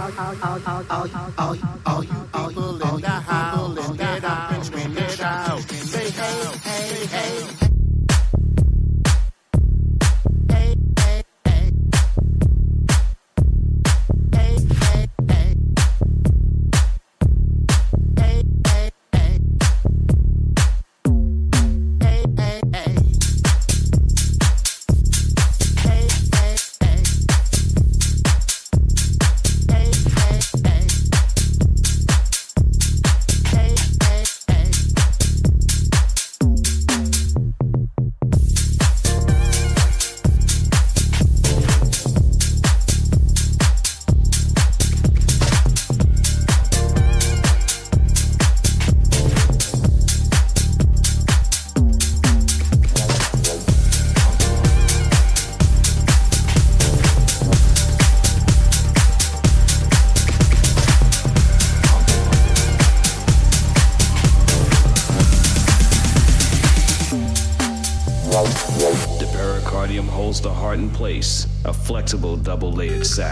All you people in the house, get up and scream and shout. Say hey, hey, hey. The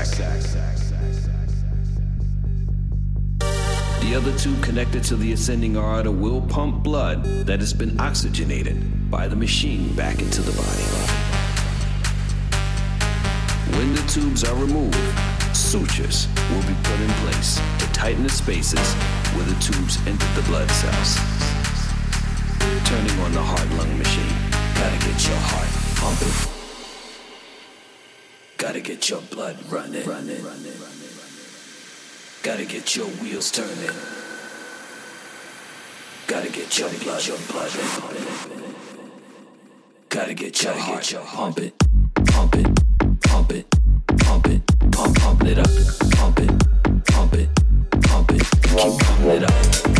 other two connected to the ascending aorta will pump blood that has been oxygenated by the machine back into the body. When the tubes are removed, sutures will be put in place to tighten the spaces where the tubes enter the blood cells. Turning on the heart lung machine. Gotta get your blood running. running. Gotta get your wheels turning. Gotta get your blood, your blood pumping. Gotta get your heart pumping, pumping, pumping, pumping, pump, pump it up, pump it, pump it, pump it, keep pumping it up,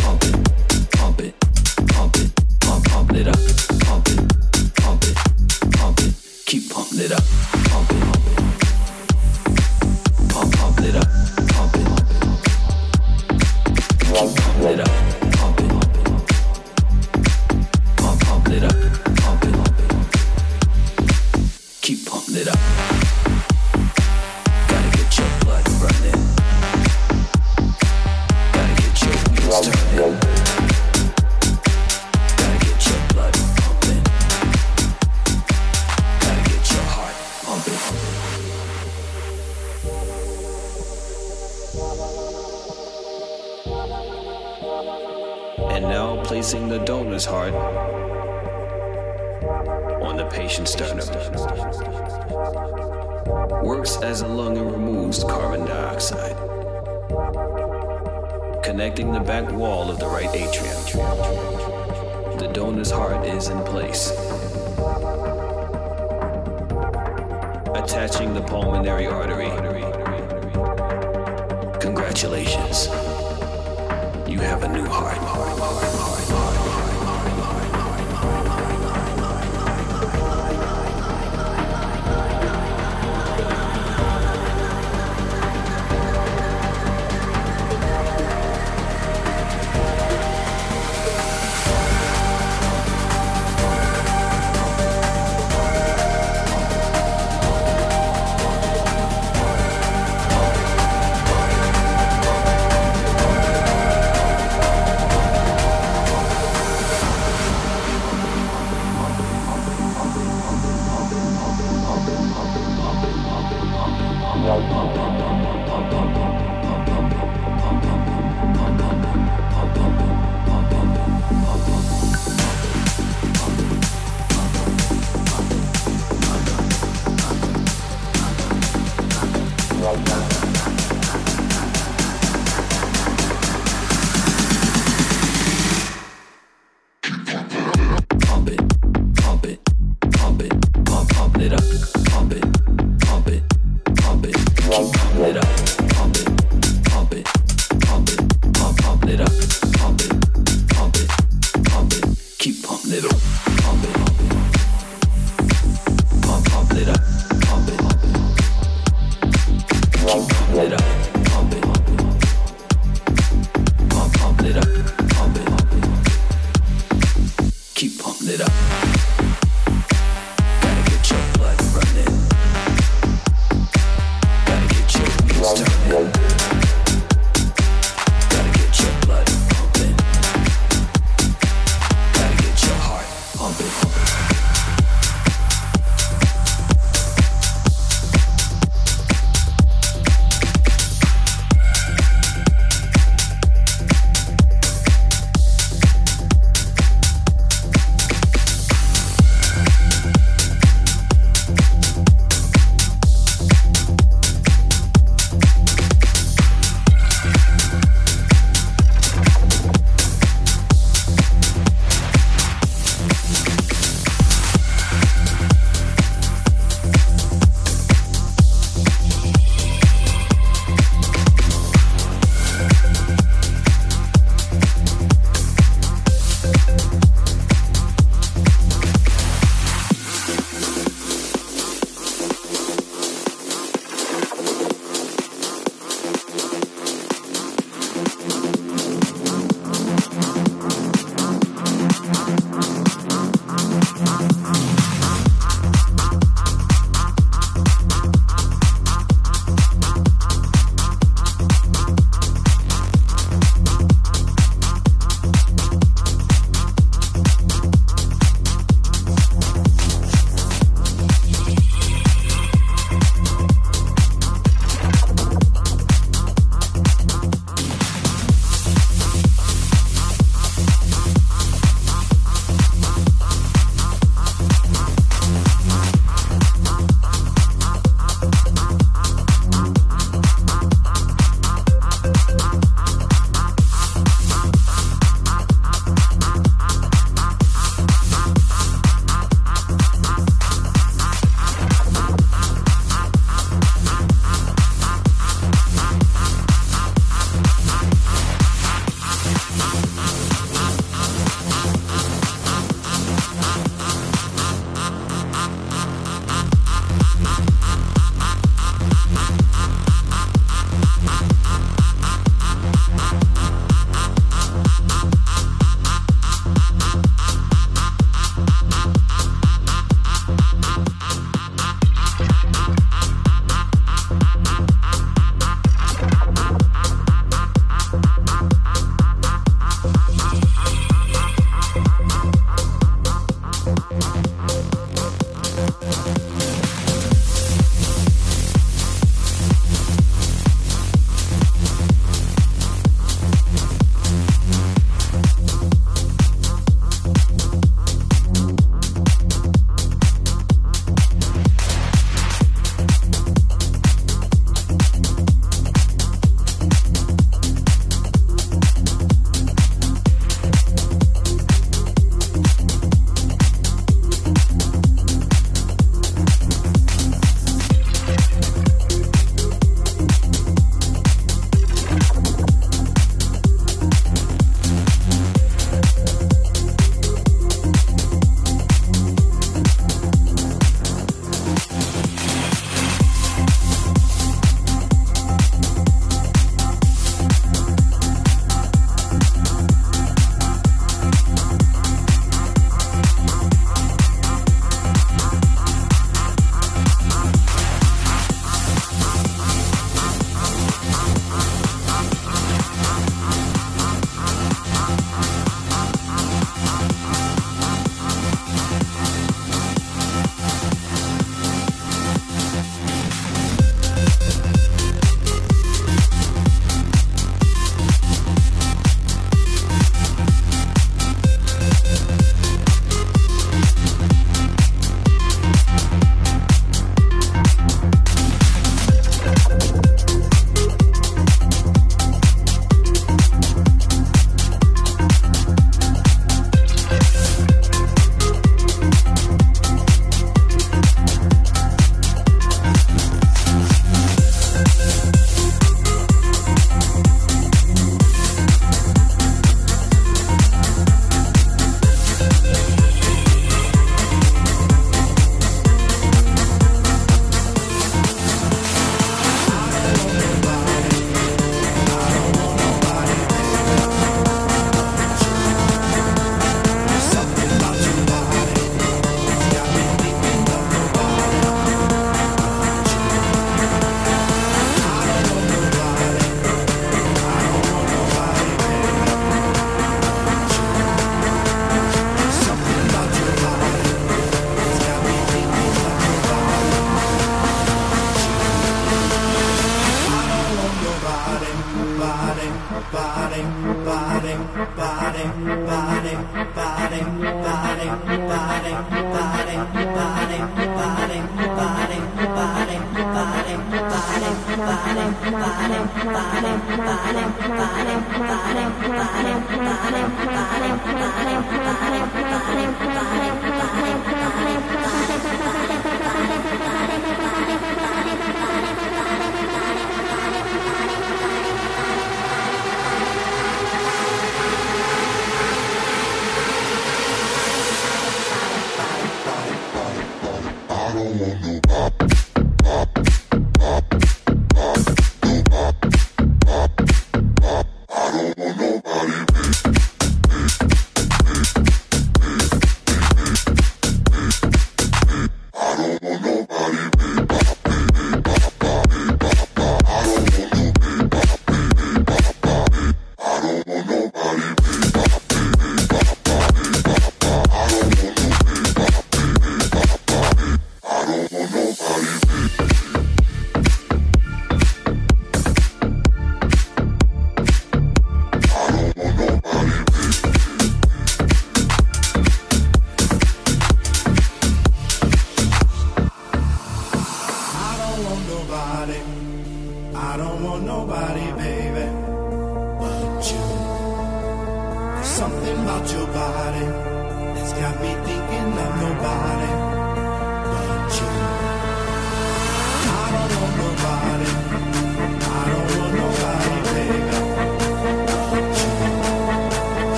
Congratulations. You have a new heart.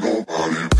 nobody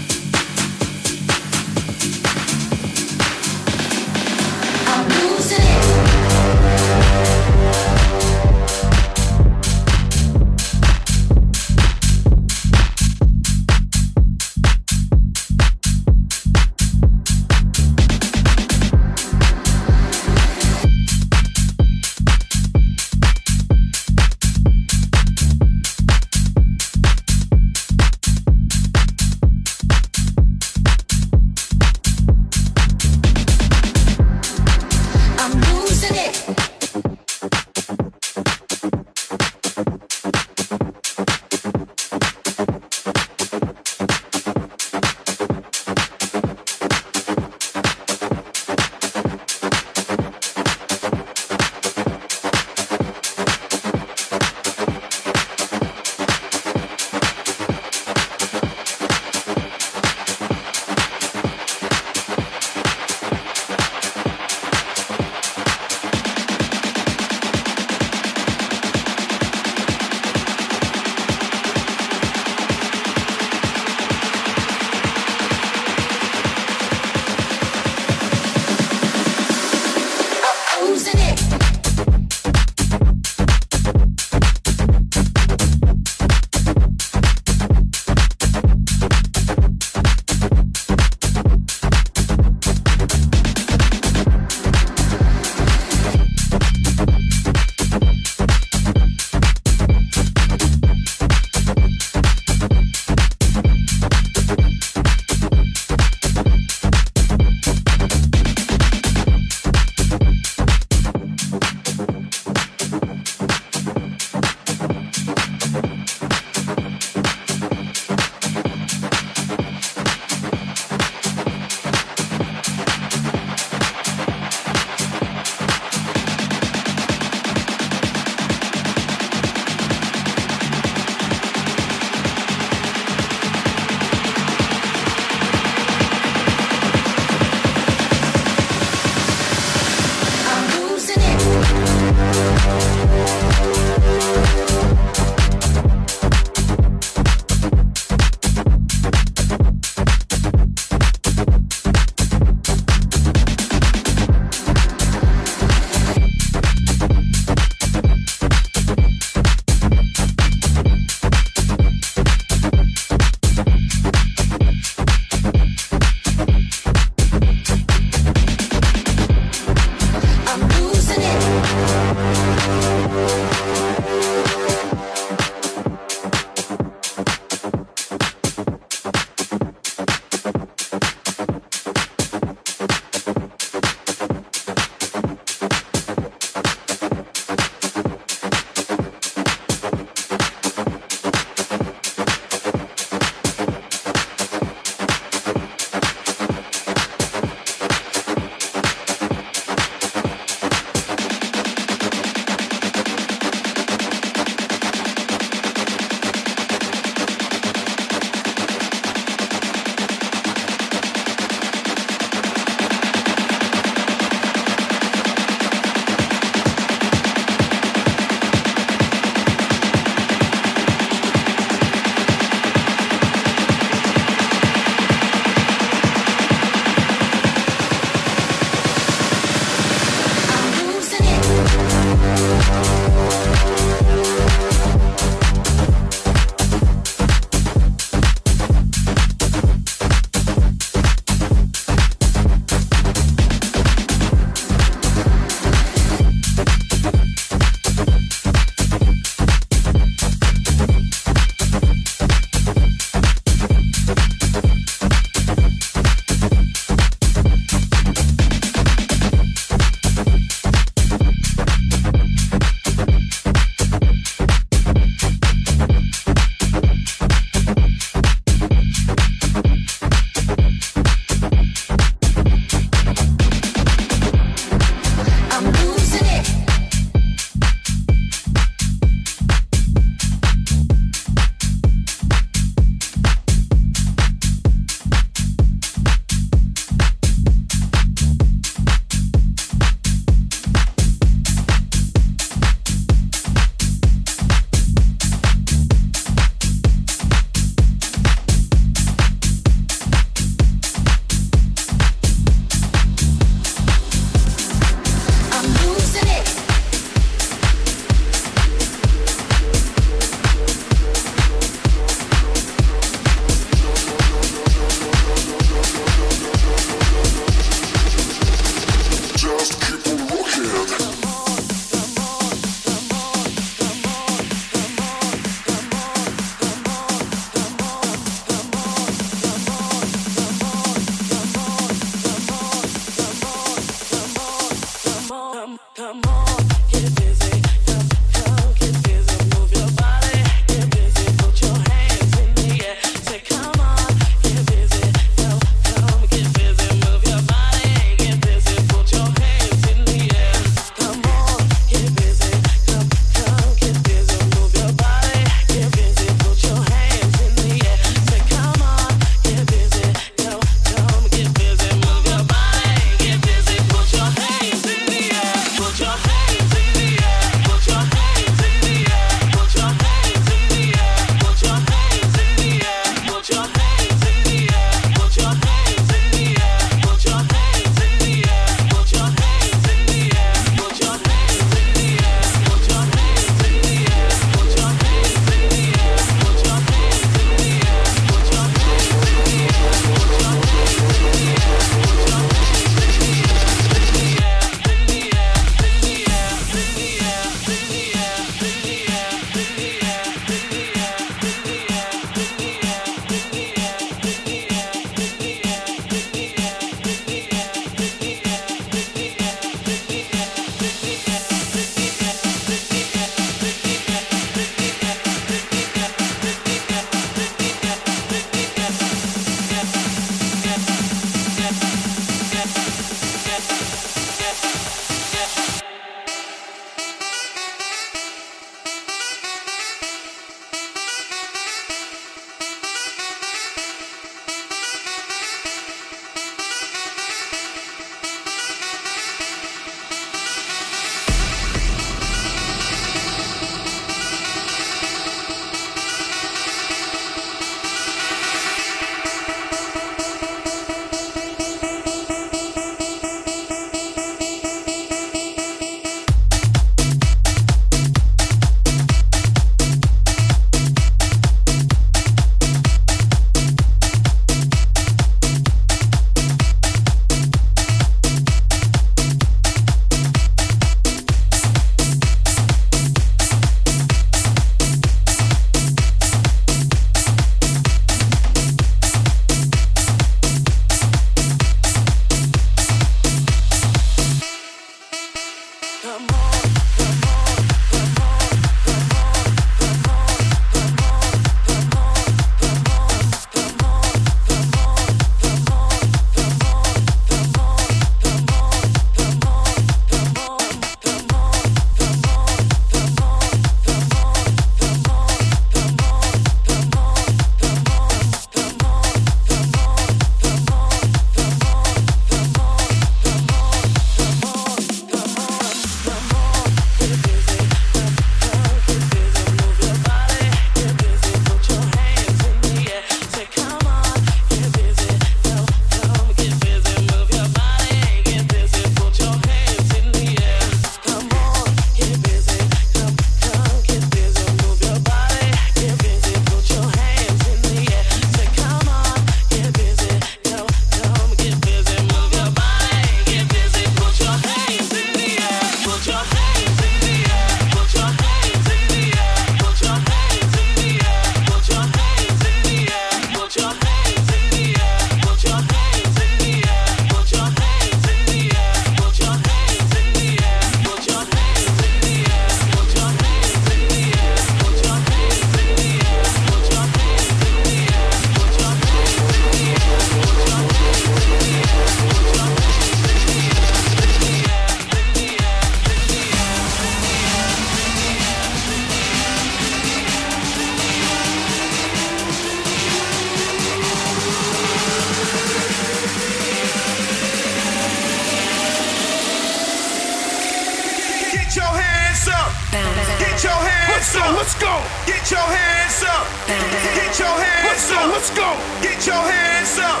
Get your hands up. Let's go. Get your hands up.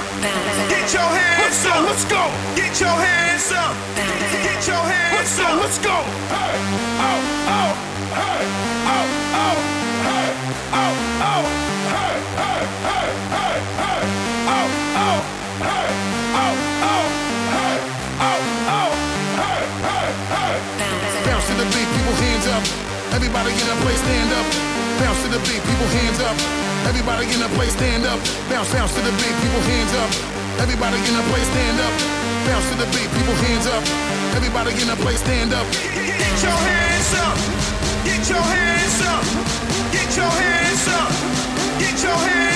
Get your hands up. Let's go. Get your hands up. Get your hands up. Let's go. Hey, oh, oh, hey, oh, oh, hey, oh, oh, hey, hey, hey, hey, hey, oh, oh, hey, oh, oh, hey, oh, oh, hey, hey, hey. Bounce to the beat, people hands up. Everybody get up, place, stand up bounce to the beat, people hands up. Everybody in the place, stand up. Bounce, bounce to the beat, people hands up. Everybody in the place, stand up. Bounce to the beat, people hands up. Everybody in the place, stand up. Get your hands up. Get your hands up. Get your hands up. Get your hands.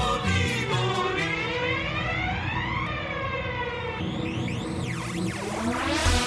Bye.